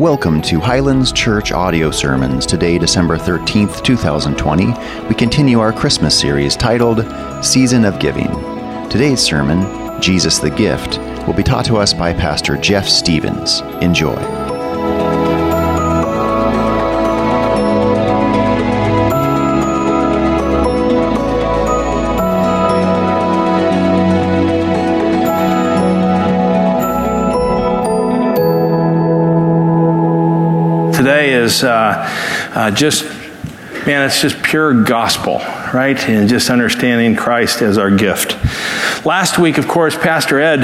Welcome to Highlands Church Audio Sermons. Today, December 13th, 2020, we continue our Christmas series titled Season of Giving. Today's sermon, Jesus the Gift, will be taught to us by Pastor Jeff Stevens. Enjoy. Is uh, uh, just, man, it's just pure gospel, right? And just understanding Christ as our gift. Last week, of course, Pastor Ed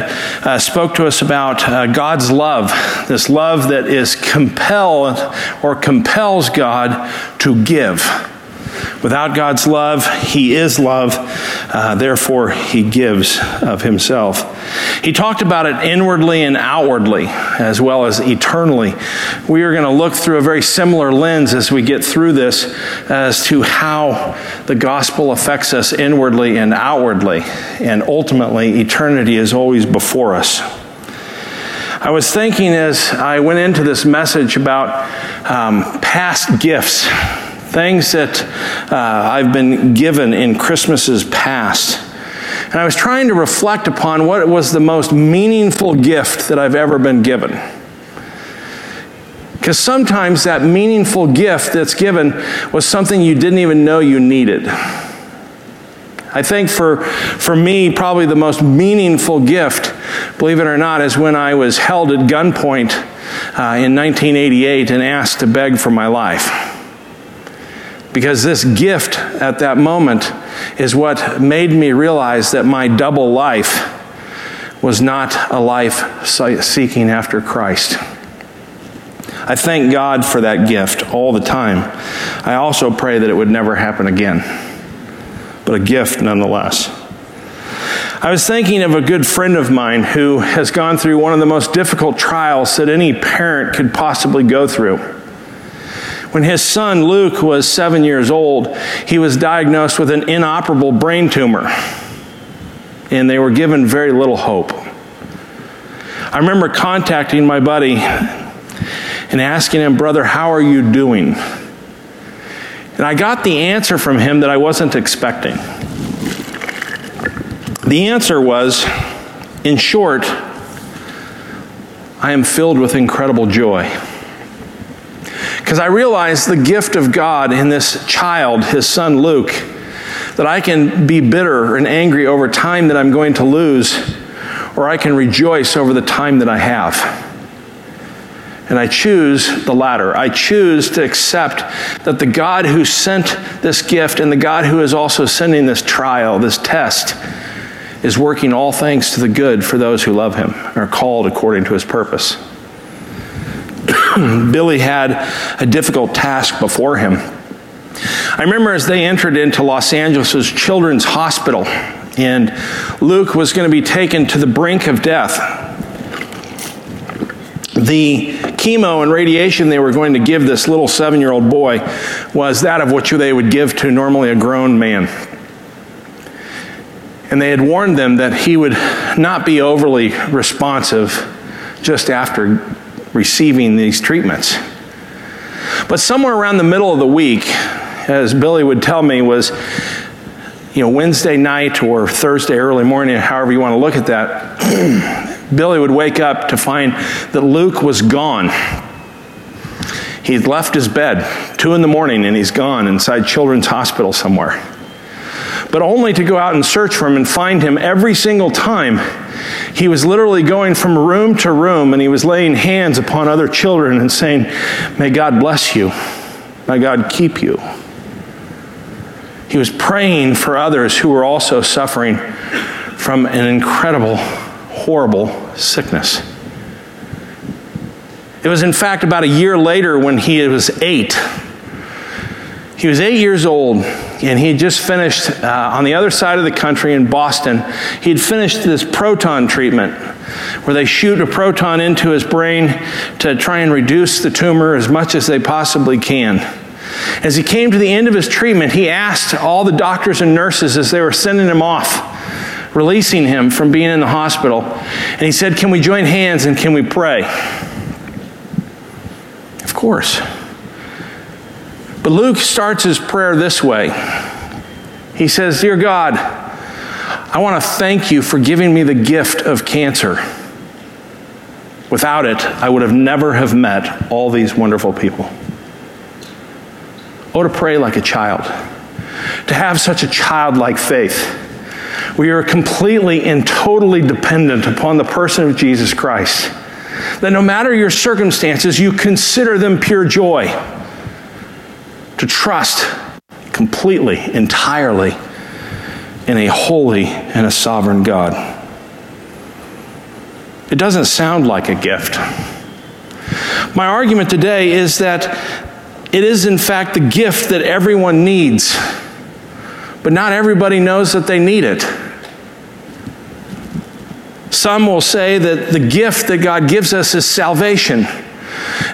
uh, spoke to us about uh, God's love, this love that is compelled or compels God to give. Without God's love, He is love. Uh, therefore, He gives of Himself. He talked about it inwardly and outwardly, as well as eternally. We are going to look through a very similar lens as we get through this as to how the gospel affects us inwardly and outwardly. And ultimately, eternity is always before us. I was thinking as I went into this message about um, past gifts things that uh, I've been given in Christmases past. And I was trying to reflect upon what was the most meaningful gift that I've ever been given. Because sometimes that meaningful gift that's given was something you didn't even know you needed. I think for, for me, probably the most meaningful gift, believe it or not, is when I was held at gunpoint uh, in 1988 and asked to beg for my life because this gift at that moment is what made me realize that my double life was not a life seeking after Christ. I thank God for that gift all the time. I also pray that it would never happen again, but a gift nonetheless. I was thinking of a good friend of mine who has gone through one of the most difficult trials that any parent could possibly go through. When his son Luke was seven years old, he was diagnosed with an inoperable brain tumor, and they were given very little hope. I remember contacting my buddy and asking him, Brother, how are you doing? And I got the answer from him that I wasn't expecting. The answer was, in short, I am filled with incredible joy. Because I realize the gift of God in this child, his son Luke, that I can be bitter and angry over time that I'm going to lose, or I can rejoice over the time that I have. And I choose the latter. I choose to accept that the God who sent this gift and the God who is also sending this trial, this test, is working all things to the good for those who love him, and are called according to his purpose. Billy had a difficult task before him. I remember as they entered into Los Angeles Children's Hospital, and Luke was going to be taken to the brink of death. The chemo and radiation they were going to give this little seven year old boy was that of which they would give to normally a grown man. And they had warned them that he would not be overly responsive just after receiving these treatments. But somewhere around the middle of the week, as Billy would tell me, was you know Wednesday night or Thursday early morning, however you want to look at that. Billy would wake up to find that Luke was gone. He'd left his bed, two in the morning, and he's gone inside Children's Hospital somewhere. But only to go out and search for him and find him every single time he was literally going from room to room and he was laying hands upon other children and saying, May God bless you. May God keep you. He was praying for others who were also suffering from an incredible, horrible sickness. It was, in fact, about a year later when he was eight. He was eight years old and he had just finished uh, on the other side of the country in Boston. He had finished this proton treatment where they shoot a proton into his brain to try and reduce the tumor as much as they possibly can. As he came to the end of his treatment, he asked all the doctors and nurses as they were sending him off, releasing him from being in the hospital, and he said, Can we join hands and can we pray? Of course. But Luke starts his prayer this way He says, Dear God, I want to thank you for giving me the gift of cancer. Without it, I would have never have met all these wonderful people. Oh, to pray like a child, to have such a childlike faith. We are completely and totally dependent upon the person of Jesus Christ. That no matter your circumstances, you consider them pure joy. To trust completely, entirely in a holy and a sovereign God. It doesn't sound like a gift. My argument today is that it is, in fact, the gift that everyone needs, but not everybody knows that they need it. Some will say that the gift that God gives us is salvation.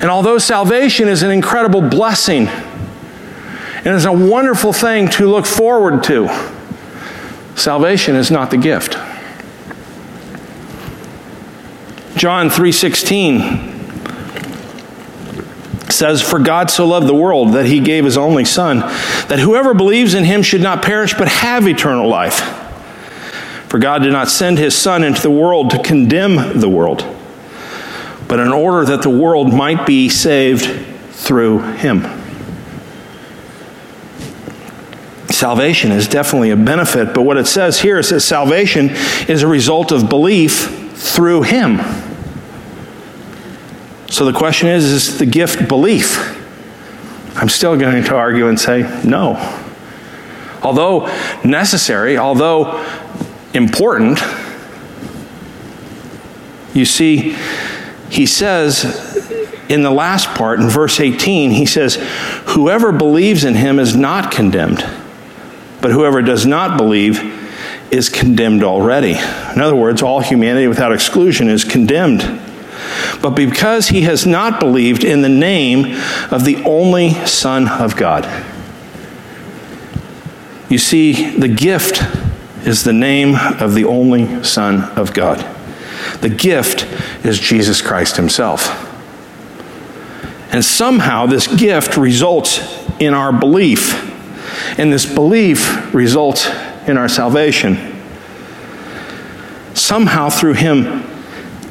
And although salvation is an incredible blessing and is a wonderful thing to look forward to, salvation is not the gift. John 3:16 says for God so loved the world that he gave his only son that whoever believes in him should not perish but have eternal life. For God did not send his son into the world to condemn the world but in order that the world might be saved through him. Salvation is definitely a benefit, but what it says here is that salvation is a result of belief through him. So the question is is the gift belief? I'm still going to argue and say no. Although necessary, although important, you see, he says in the last part, in verse 18, he says, Whoever believes in him is not condemned, but whoever does not believe is condemned already. In other words, all humanity without exclusion is condemned but because he has not believed in the name of the only Son of God. You see, the gift is the name of the only Son of God. The gift is Jesus Christ Himself. And somehow this gift results in our belief, and this belief results in our salvation. Somehow through Him,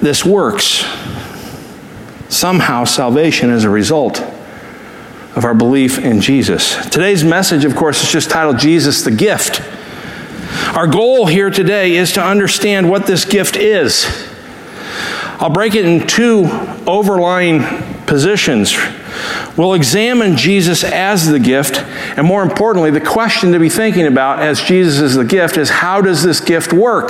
this works somehow salvation is a result of our belief in Jesus. Today's message, of course, is just titled Jesus the Gift. Our goal here today is to understand what this gift is. I'll break it in two overlying positions. We'll examine Jesus as the gift, and more importantly, the question to be thinking about as Jesus is the gift is how does this gift work?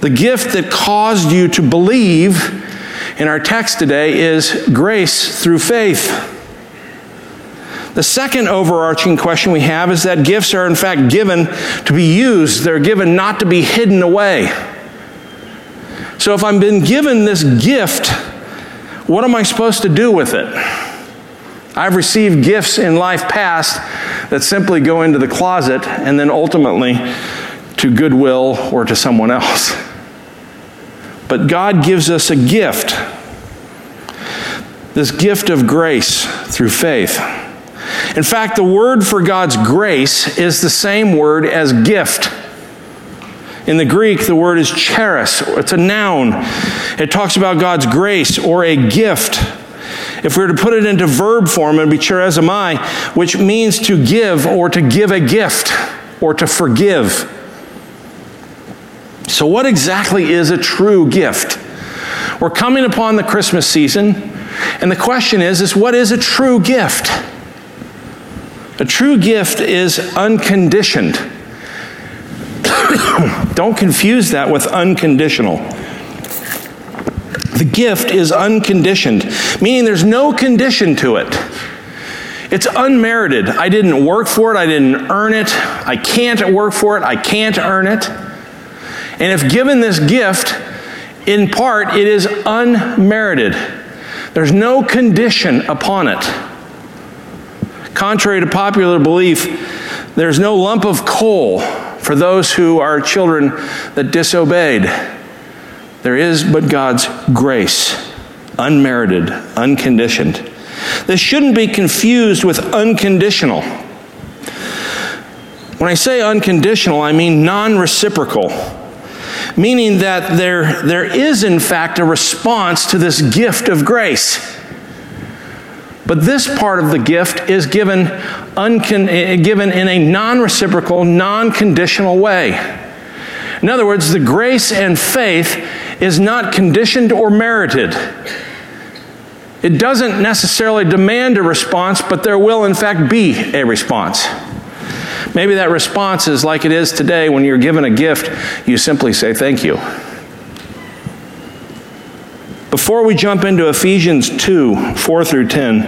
The gift that caused you to believe in our text today is grace through faith. The second overarching question we have is that gifts are, in fact, given to be used, they're given not to be hidden away. So, if I've been given this gift, what am I supposed to do with it? I've received gifts in life past that simply go into the closet and then ultimately to Goodwill or to someone else. But God gives us a gift this gift of grace through faith. In fact, the word for God's grace is the same word as gift. In the Greek, the word is charis, it's a noun. It talks about God's grace or a gift. If we were to put it into verb form, it would be charizomai, which means to give or to give a gift or to forgive. So, what exactly is a true gift? We're coming upon the Christmas season, and the question is, is what is a true gift? A true gift is unconditioned. Don't confuse that with unconditional. The gift is unconditioned, meaning there's no condition to it. It's unmerited. I didn't work for it. I didn't earn it. I can't work for it. I can't earn it. And if given this gift, in part, it is unmerited. There's no condition upon it. Contrary to popular belief, there's no lump of coal for those who are children that disobeyed. There is but God's grace unmerited, unconditioned. This shouldn't be confused with unconditional. When I say unconditional, I mean non reciprocal, meaning that there, there is, in fact, a response to this gift of grace. But this part of the gift is given, uncon- eh, given in a non reciprocal, non conditional way. In other words, the grace and faith is not conditioned or merited. It doesn't necessarily demand a response, but there will, in fact, be a response. Maybe that response is like it is today when you're given a gift, you simply say thank you. Before we jump into Ephesians 2 4 through 10,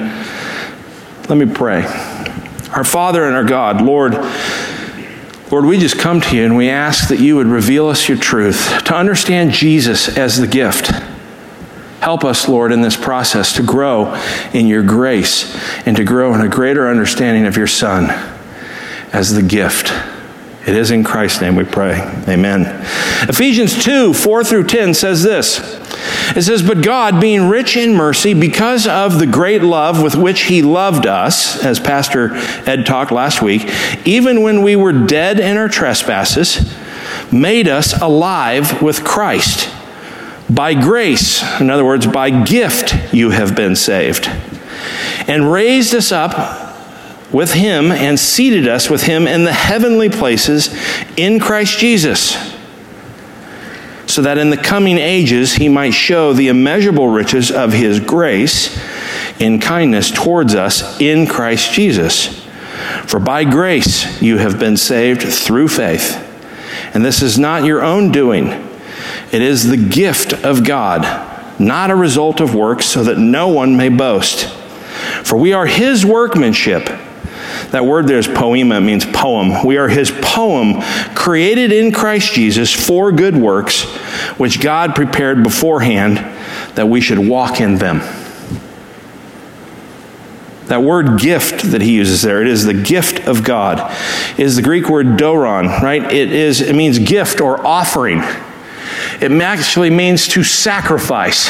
let me pray. Our Father and our God, Lord, Lord, we just come to you and we ask that you would reveal us your truth, to understand Jesus as the gift. Help us, Lord, in this process to grow in your grace and to grow in a greater understanding of your Son as the gift. It is in Christ's name we pray. Amen. Ephesians 2 4 through 10 says this. It says, But God, being rich in mercy, because of the great love with which He loved us, as Pastor Ed talked last week, even when we were dead in our trespasses, made us alive with Christ. By grace, in other words, by gift, you have been saved. And raised us up with Him and seated us with Him in the heavenly places in Christ Jesus so that in the coming ages he might show the immeasurable riches of his grace in kindness towards us in Christ Jesus. For by grace you have been saved through faith. And this is not your own doing, it is the gift of God, not a result of works, so that no one may boast. For we are his workmanship that word there is poema, it means poem. We are his poem, created in Christ Jesus for good works, which God prepared beforehand that we should walk in them. That word gift that he uses there, it is the gift of God, is the Greek word doron, right? It is it means gift or offering. It actually means to sacrifice.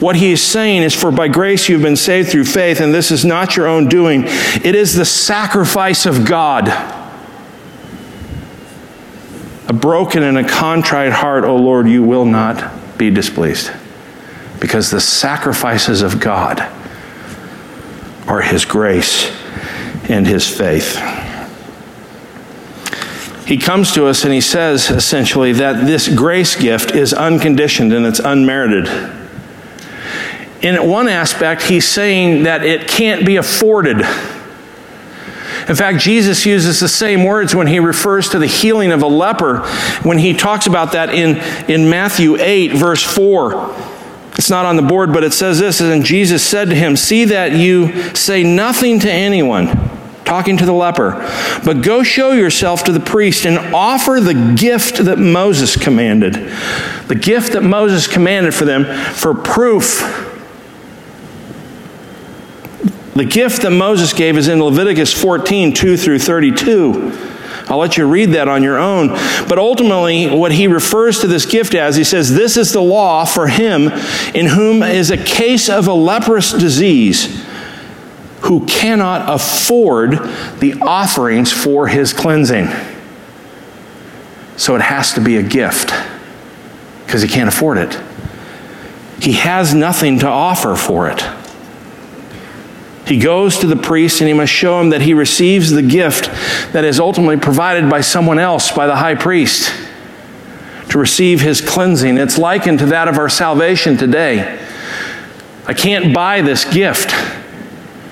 What he is saying is, For by grace you've been saved through faith, and this is not your own doing, it is the sacrifice of God. A broken and a contrite heart, O Lord, you will not be displeased. Because the sacrifices of God are his grace and his faith. He comes to us and he says essentially that this grace gift is unconditioned and it's unmerited in one aspect, he's saying that it can't be afforded. In fact, Jesus uses the same words when he refers to the healing of a leper, when he talks about that in, in Matthew 8, verse 4. It's not on the board, but it says this And Jesus said to him, See that you say nothing to anyone, talking to the leper, but go show yourself to the priest and offer the gift that Moses commanded. The gift that Moses commanded for them for proof the gift that Moses gave is in Leviticus 14, 2 through 32. I'll let you read that on your own. But ultimately, what he refers to this gift as, he says, This is the law for him in whom is a case of a leprous disease, who cannot afford the offerings for his cleansing. So it has to be a gift, because he can't afford it. He has nothing to offer for it. He goes to the priest and he must show him that he receives the gift that is ultimately provided by someone else, by the high priest, to receive his cleansing. It's likened to that of our salvation today. I can't buy this gift,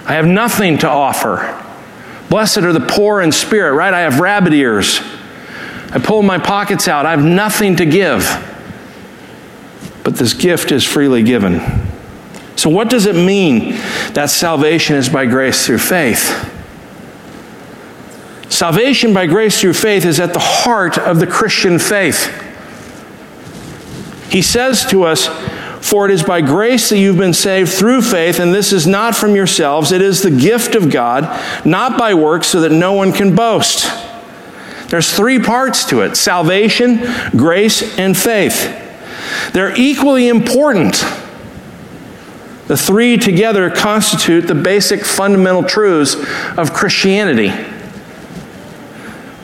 I have nothing to offer. Blessed are the poor in spirit, right? I have rabbit ears. I pull my pockets out. I have nothing to give. But this gift is freely given. So, what does it mean that salvation is by grace through faith? Salvation by grace through faith is at the heart of the Christian faith. He says to us, For it is by grace that you've been saved through faith, and this is not from yourselves. It is the gift of God, not by works, so that no one can boast. There's three parts to it salvation, grace, and faith. They're equally important. The three together constitute the basic fundamental truths of Christianity.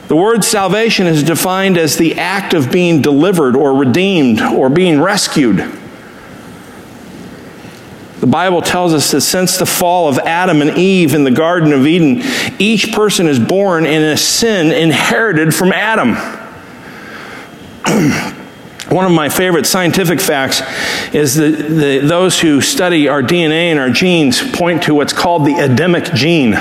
The word salvation is defined as the act of being delivered or redeemed or being rescued. The Bible tells us that since the fall of Adam and Eve in the Garden of Eden, each person is born in a sin inherited from Adam. One of my favorite scientific facts is that those who study our DNA and our genes point to what's called the Adamic gene.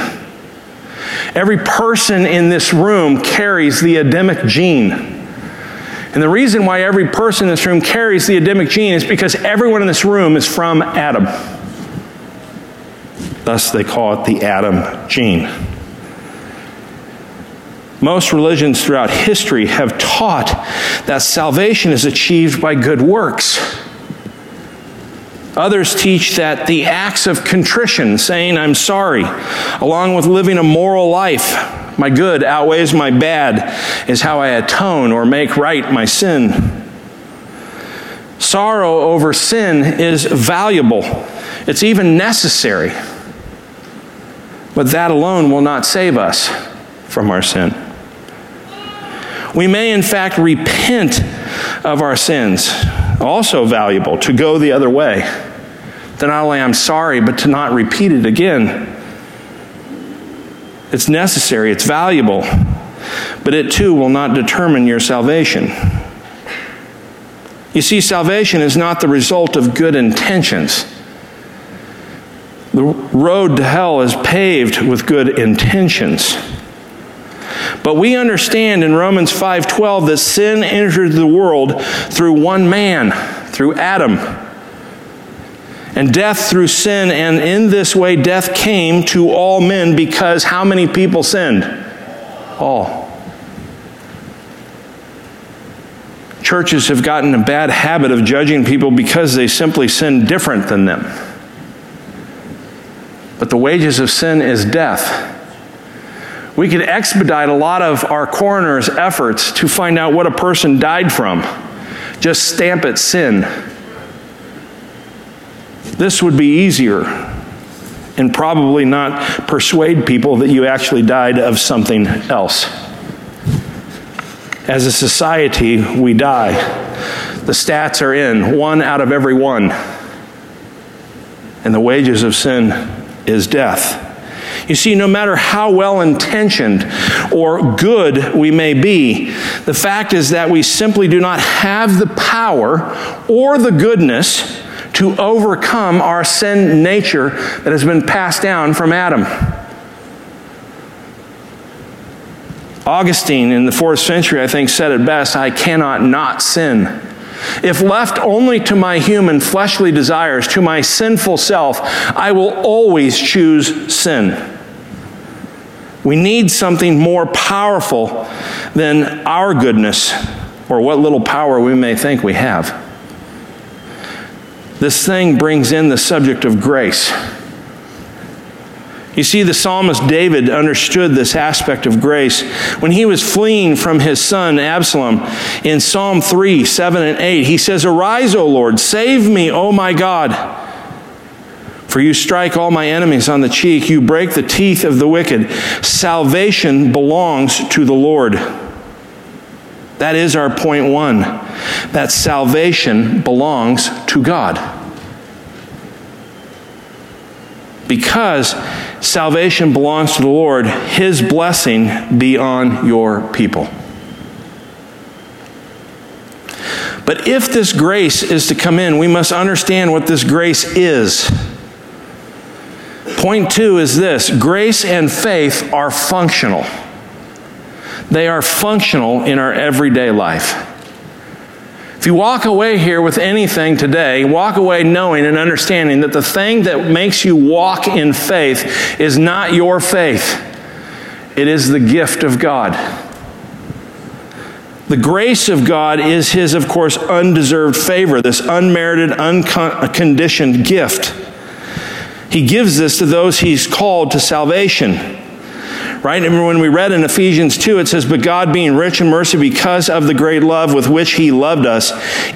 Every person in this room carries the Adamic gene. And the reason why every person in this room carries the Adamic gene is because everyone in this room is from Adam. Thus, they call it the Adam gene. Most religions throughout history have taught that salvation is achieved by good works. Others teach that the acts of contrition, saying, I'm sorry, along with living a moral life, my good outweighs my bad, is how I atone or make right my sin. Sorrow over sin is valuable, it's even necessary. But that alone will not save us from our sin. We may, in fact, repent of our sins. Also valuable to go the other way. That not only I'm sorry, but to not repeat it again. It's necessary, it's valuable, but it too will not determine your salvation. You see, salvation is not the result of good intentions. The road to hell is paved with good intentions. But we understand in Romans 5:12 that sin entered the world through one man, through Adam. And death through sin, and in this way death came to all men because how many people sinned? All. Churches have gotten a bad habit of judging people because they simply sin different than them. But the wages of sin is death. We could expedite a lot of our coroner's efforts to find out what a person died from. Just stamp it sin. This would be easier and probably not persuade people that you actually died of something else. As a society, we die. The stats are in one out of every one. And the wages of sin is death. You see, no matter how well intentioned or good we may be, the fact is that we simply do not have the power or the goodness to overcome our sin nature that has been passed down from Adam. Augustine in the fourth century, I think, said it best I cannot not sin. If left only to my human fleshly desires, to my sinful self, I will always choose sin. We need something more powerful than our goodness or what little power we may think we have. This thing brings in the subject of grace. You see, the psalmist David understood this aspect of grace when he was fleeing from his son Absalom in Psalm 3 7 and 8. He says, Arise, O Lord, save me, O my God. For you strike all my enemies on the cheek, you break the teeth of the wicked. Salvation belongs to the Lord. That is our point one that salvation belongs to God. Because salvation belongs to the Lord, His blessing be on your people. But if this grace is to come in, we must understand what this grace is. Point two is this grace and faith are functional. They are functional in our everyday life. If you walk away here with anything today, walk away knowing and understanding that the thing that makes you walk in faith is not your faith, it is the gift of God. The grace of God is His, of course, undeserved favor, this unmerited, unconditioned gift. He gives this to those he's called to salvation. Right? And when we read in Ephesians 2, it says, But God, being rich in mercy because of the great love with which He loved us,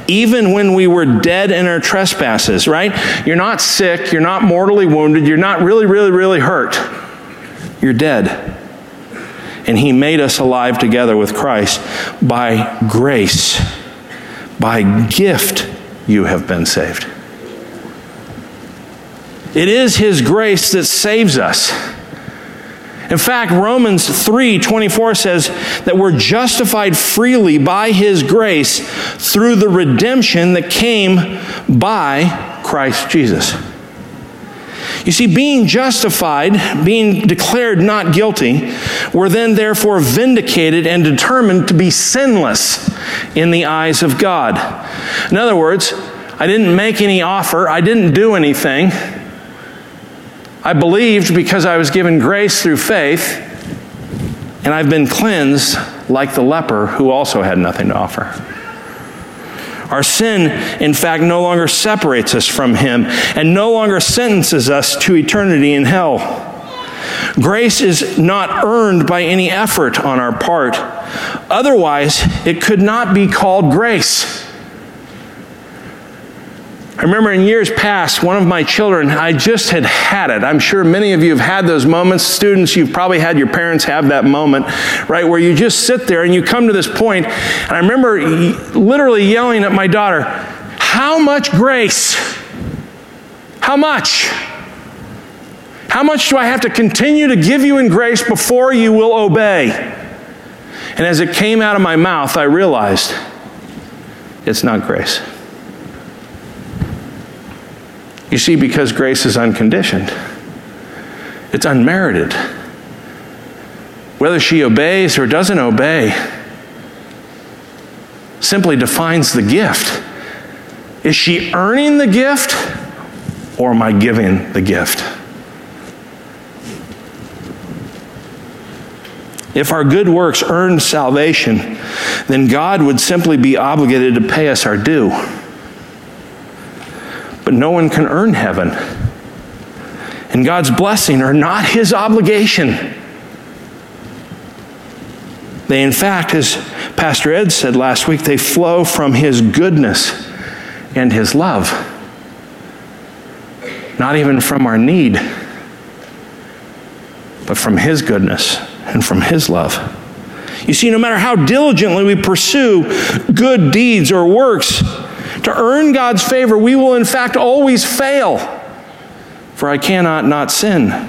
even when we were dead in our trespasses, right? You're not sick, you're not mortally wounded, you're not really, really, really hurt. You're dead. And He made us alive together with Christ by grace, by gift, you have been saved. It is His grace that saves us. In fact, Romans 3 24 says that we're justified freely by His grace through the redemption that came by Christ Jesus. You see, being justified, being declared not guilty, we're then therefore vindicated and determined to be sinless in the eyes of God. In other words, I didn't make any offer, I didn't do anything. I believed because I was given grace through faith, and I've been cleansed like the leper who also had nothing to offer. Our sin, in fact, no longer separates us from Him and no longer sentences us to eternity in hell. Grace is not earned by any effort on our part. Otherwise, it could not be called grace. I remember in years past, one of my children, I just had had it. I'm sure many of you have had those moments. Students, you've probably had your parents have that moment, right, where you just sit there and you come to this point. And I remember literally yelling at my daughter, How much grace? How much? How much do I have to continue to give you in grace before you will obey? And as it came out of my mouth, I realized it's not grace. You see, because grace is unconditioned, it's unmerited. Whether she obeys or doesn't obey simply defines the gift. Is she earning the gift or am I giving the gift? If our good works earned salvation, then God would simply be obligated to pay us our due. But no one can earn heaven. And God's blessing are not his obligation. They, in fact, as Pastor Ed said last week, they flow from his goodness and his love. Not even from our need, but from his goodness and from his love. You see, no matter how diligently we pursue good deeds or works, to earn God's favor, we will in fact always fail. For I cannot not sin.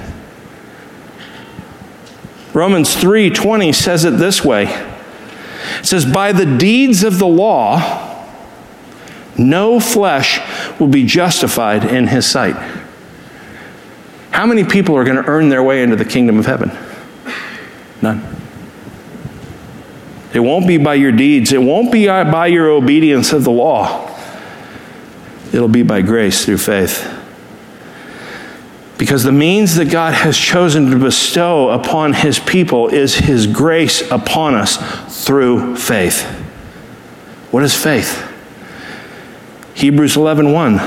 Romans 3:20 says it this way. It says by the deeds of the law no flesh will be justified in his sight. How many people are going to earn their way into the kingdom of heaven? None. It won't be by your deeds. It won't be by your obedience of the law. It'll be by grace through faith. Because the means that God has chosen to bestow upon his people is his grace upon us through faith. What is faith? Hebrews 11:1.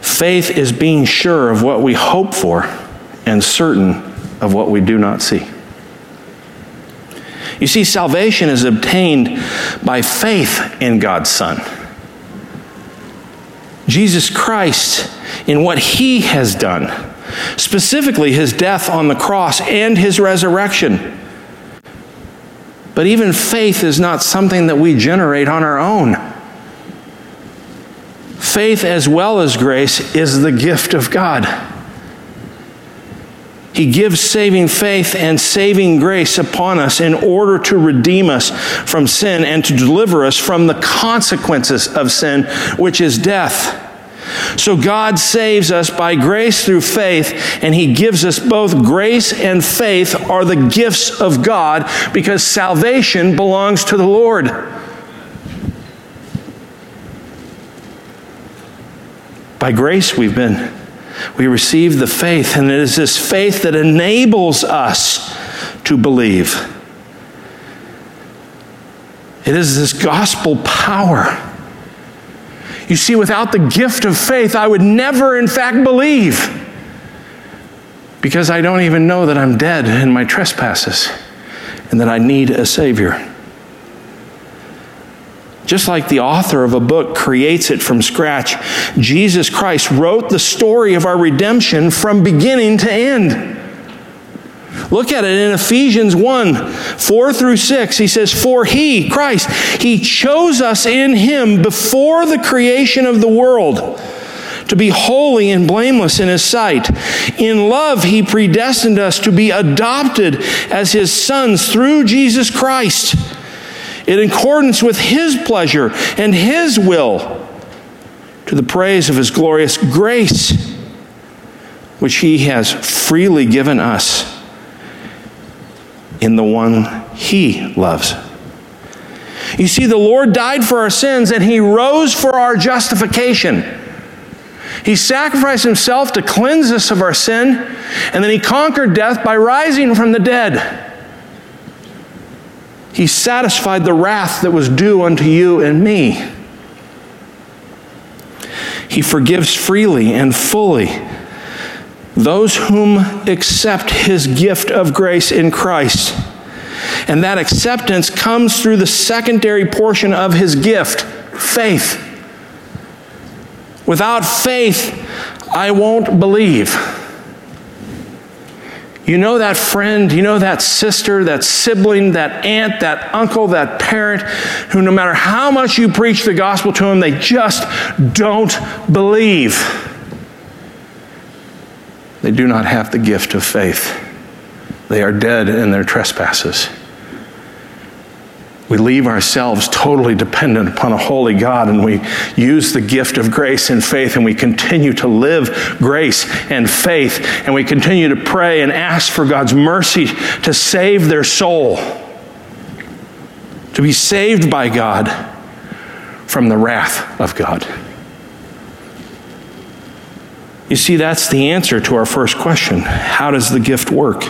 Faith is being sure of what we hope for and certain of what we do not see. You see, salvation is obtained by faith in God's Son. Jesus Christ in what he has done, specifically his death on the cross and his resurrection. But even faith is not something that we generate on our own. Faith, as well as grace, is the gift of God. He gives saving faith and saving grace upon us in order to redeem us from sin and to deliver us from the consequences of sin, which is death. So God saves us by grace through faith, and He gives us both grace and faith are the gifts of God because salvation belongs to the Lord. By grace, we've been we receive the faith, and it is this faith that enables us to believe. It is this gospel power. You see, without the gift of faith, I would never, in fact, believe. because I don't even know that I'm dead in my trespasses and that I need a Savior. Just like the author of a book creates it from scratch, Jesus Christ wrote the story of our redemption from beginning to end. Look at it in Ephesians 1 4 through 6. He says, For he, Christ, he chose us in him before the creation of the world to be holy and blameless in his sight. In love, he predestined us to be adopted as his sons through Jesus Christ in accordance with His pleasure and His will, to the praise of His glorious grace, which He has freely given us in the one He loves. You see, the Lord died for our sins and He rose for our justification. He sacrificed Himself to cleanse us of our sin, and then He conquered death by rising from the dead. He satisfied the wrath that was due unto you and me. He forgives freely and fully those whom accept his gift of grace in Christ. And that acceptance comes through the secondary portion of his gift faith. Without faith, I won't believe. You know that friend, you know that sister, that sibling, that aunt, that uncle, that parent who, no matter how much you preach the gospel to them, they just don't believe. They do not have the gift of faith. They are dead in their trespasses. We leave ourselves totally dependent upon a holy God and we use the gift of grace and faith and we continue to live grace and faith and we continue to pray and ask for God's mercy to save their soul, to be saved by God from the wrath of God. You see, that's the answer to our first question How does the gift work?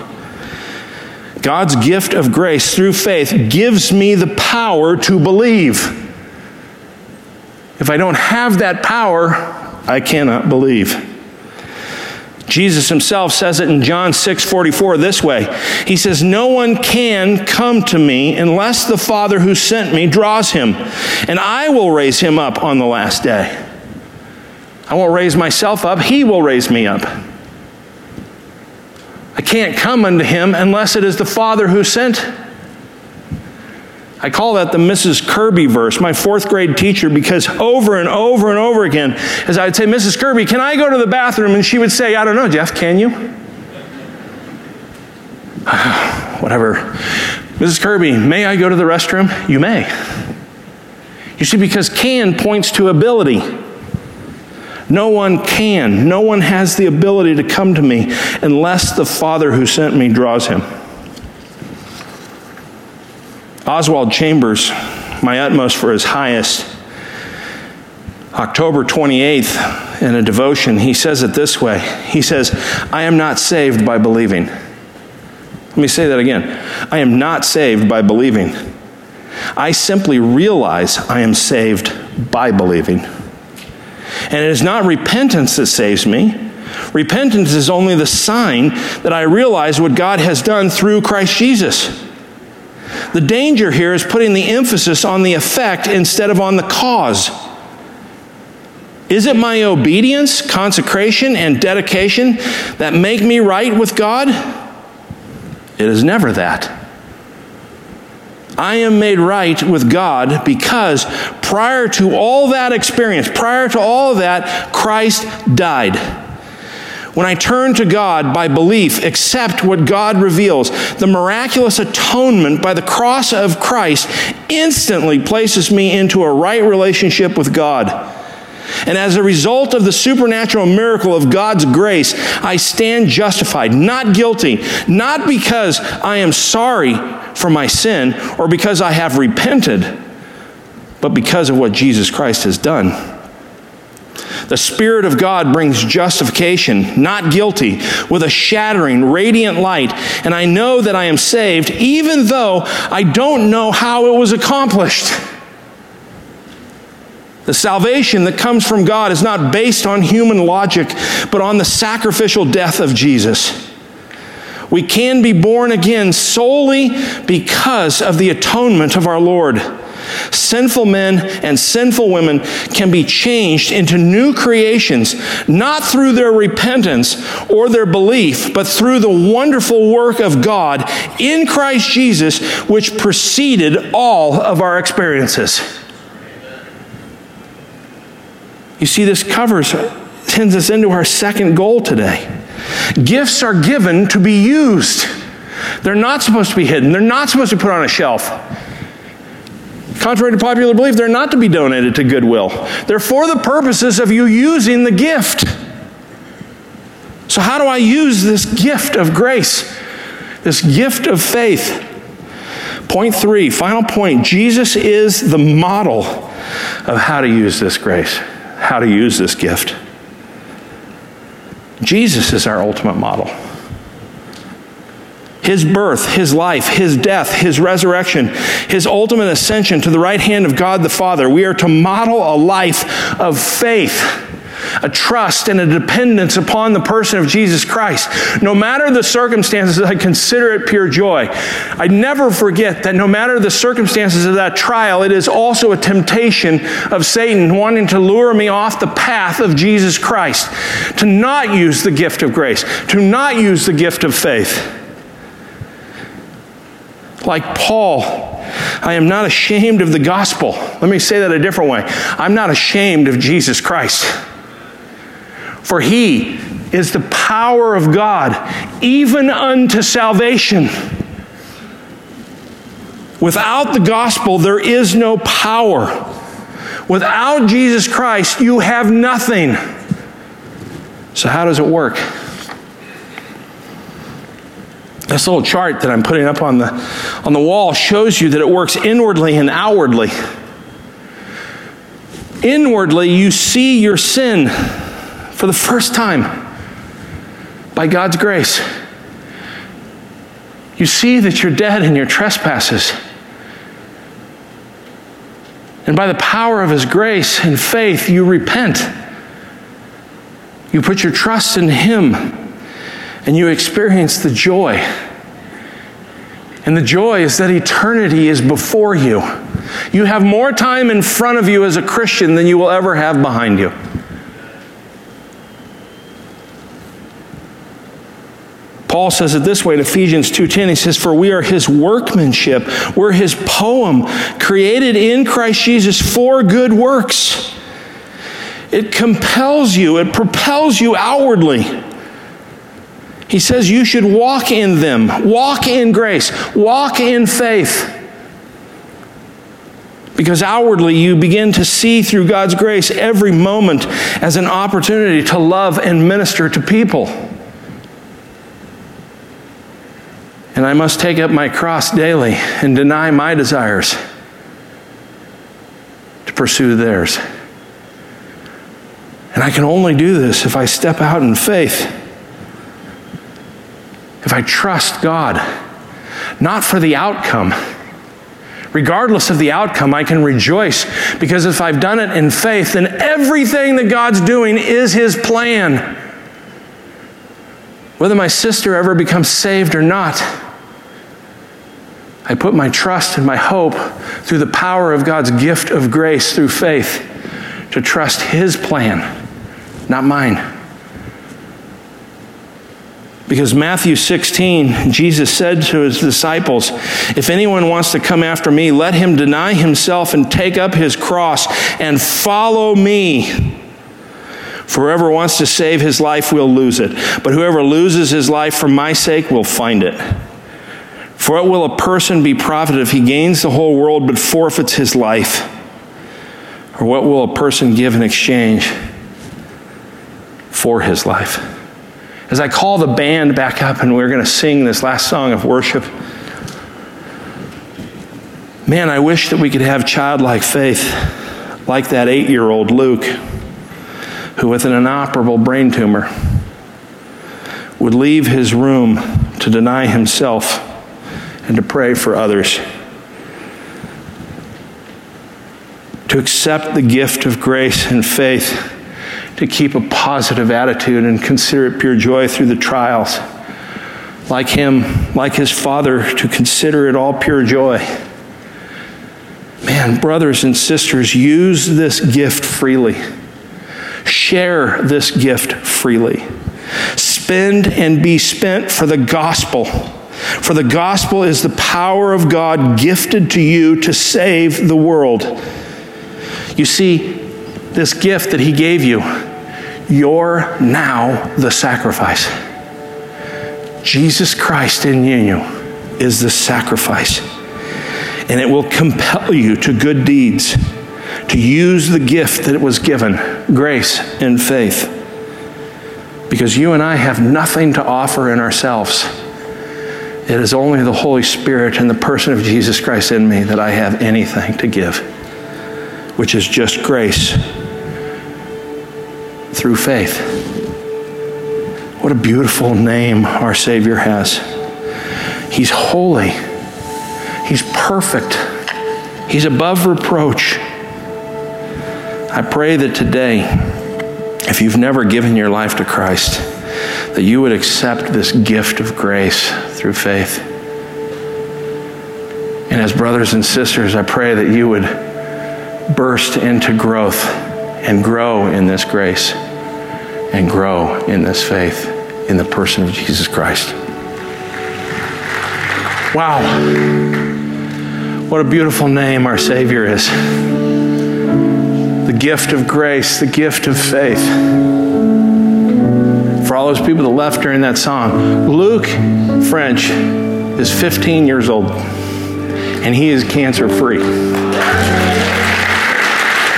God's gift of grace through faith gives me the power to believe. If I don't have that power, I cannot believe. Jesus himself says it in John 6 44 this way. He says, No one can come to me unless the Father who sent me draws him, and I will raise him up on the last day. I won't raise myself up, he will raise me up. I can't come unto him unless it is the Father who sent. I call that the Mrs. Kirby verse, my fourth grade teacher, because over and over and over again, as I would say, Mrs. Kirby, can I go to the bathroom? And she would say, I don't know, Jeff, can you? Whatever. Mrs. Kirby, may I go to the restroom? You may. You see, because can points to ability. No one can, no one has the ability to come to me unless the Father who sent me draws him. Oswald Chambers, my utmost for his highest. October 28th, in a devotion, he says it this way He says, I am not saved by believing. Let me say that again. I am not saved by believing. I simply realize I am saved by believing. And it is not repentance that saves me. Repentance is only the sign that I realize what God has done through Christ Jesus. The danger here is putting the emphasis on the effect instead of on the cause. Is it my obedience, consecration, and dedication that make me right with God? It is never that. I am made right with God because prior to all that experience, prior to all that, Christ died. When I turn to God by belief, accept what God reveals, the miraculous atonement by the cross of Christ instantly places me into a right relationship with God. And as a result of the supernatural miracle of God's grace, I stand justified, not guilty, not because I am sorry for my sin or because I have repented, but because of what Jesus Christ has done. The Spirit of God brings justification, not guilty, with a shattering, radiant light. And I know that I am saved, even though I don't know how it was accomplished. The salvation that comes from God is not based on human logic, but on the sacrificial death of Jesus. We can be born again solely because of the atonement of our Lord. Sinful men and sinful women can be changed into new creations, not through their repentance or their belief, but through the wonderful work of God in Christ Jesus, which preceded all of our experiences. You see, this covers, sends us into our second goal today. Gifts are given to be used. They're not supposed to be hidden. They're not supposed to be put on a shelf. Contrary to popular belief, they're not to be donated to Goodwill. They're for the purposes of you using the gift. So, how do I use this gift of grace, this gift of faith? Point three, final point Jesus is the model of how to use this grace, how to use this gift. Jesus is our ultimate model. His birth, his life, his death, his resurrection, his ultimate ascension to the right hand of God the Father. We are to model a life of faith a trust and a dependence upon the person of Jesus Christ. No matter the circumstances, I consider it pure joy. I never forget that no matter the circumstances of that trial, it is also a temptation of Satan wanting to lure me off the path of Jesus Christ, to not use the gift of grace, to not use the gift of faith. Like Paul, I am not ashamed of the gospel. Let me say that a different way. I'm not ashamed of Jesus Christ. For he is the power of God, even unto salvation. Without the gospel, there is no power. Without Jesus Christ, you have nothing. So, how does it work? This little chart that I'm putting up on the, on the wall shows you that it works inwardly and outwardly. Inwardly, you see your sin for the first time by God's grace. You see that you're dead in your trespasses. And by the power of His grace and faith, you repent. You put your trust in Him and you experience the joy. And the joy is that eternity is before you. You have more time in front of you as a Christian than you will ever have behind you. Paul says it this way in Ephesians 2:10 he says for we are his workmanship. We're his poem created in Christ Jesus for good works. It compels you it propels you outwardly. He says you should walk in them. Walk in grace. Walk in faith. Because outwardly you begin to see through God's grace every moment as an opportunity to love and minister to people And I must take up my cross daily and deny my desires to pursue theirs. And I can only do this if I step out in faith, if I trust God, not for the outcome. Regardless of the outcome, I can rejoice because if I've done it in faith, then everything that God's doing is His plan. Whether my sister ever becomes saved or not, I put my trust and my hope through the power of God's gift of grace through faith to trust His plan, not mine. Because Matthew 16, Jesus said to his disciples, If anyone wants to come after me, let him deny himself and take up his cross and follow me. For whoever wants to save his life will lose it, but whoever loses his life for my sake will find it. For what will a person be profited if he gains the whole world but forfeits his life? Or what will a person give in exchange for his life? As I call the band back up and we're going to sing this last song of worship, man, I wish that we could have childlike faith like that eight year old Luke, who with an inoperable brain tumor would leave his room to deny himself and to pray for others. To accept the gift of grace and faith, to keep a positive attitude and consider it pure joy through the trials, like him, like his father, to consider it all pure joy. Man, brothers and sisters, use this gift freely. Share this gift freely. Spend and be spent for the gospel. For the gospel is the power of God gifted to you to save the world. You see, this gift that He gave you, you're now the sacrifice. Jesus Christ in you is the sacrifice. And it will compel you to good deeds, to use the gift that was given grace and faith. Because you and I have nothing to offer in ourselves. It is only the Holy Spirit and the person of Jesus Christ in me that I have anything to give, which is just grace through faith. What a beautiful name our Savior has. He's holy, He's perfect, He's above reproach. I pray that today, if you've never given your life to Christ, that you would accept this gift of grace through faith. And as brothers and sisters, I pray that you would burst into growth and grow in this grace and grow in this faith in the person of Jesus Christ. Wow. What a beautiful name our Savior is. The gift of grace, the gift of faith. For all those people that left during that song, Luke French is 15 years old and he is cancer free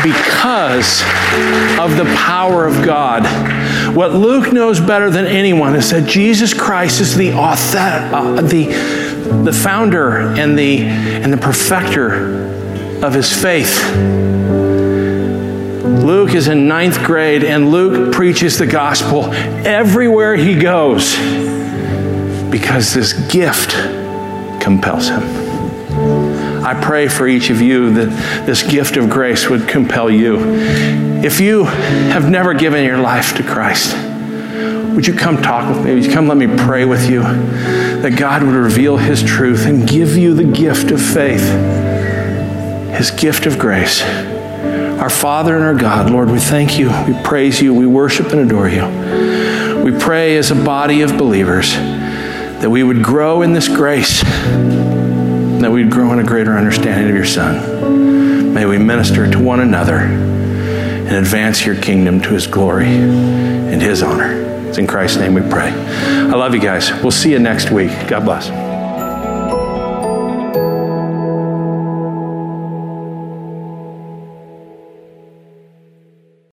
because of the power of God. What Luke knows better than anyone is that Jesus Christ is the author, uh, the, the founder and the, and the perfecter of his faith. Luke is in ninth grade, and Luke preaches the gospel everywhere he goes because this gift compels him. I pray for each of you that this gift of grace would compel you. If you have never given your life to Christ, would you come talk with me? Would you come let me pray with you? That God would reveal His truth and give you the gift of faith, His gift of grace. Our Father and our God, Lord, we thank you, we praise you, we worship and adore you. We pray as a body of believers that we would grow in this grace that we'd grow in a greater understanding of your Son. May we minister to one another and advance your kingdom to his glory and his honor. It's in Christ's name we pray. I love you guys. We'll see you next week. God bless.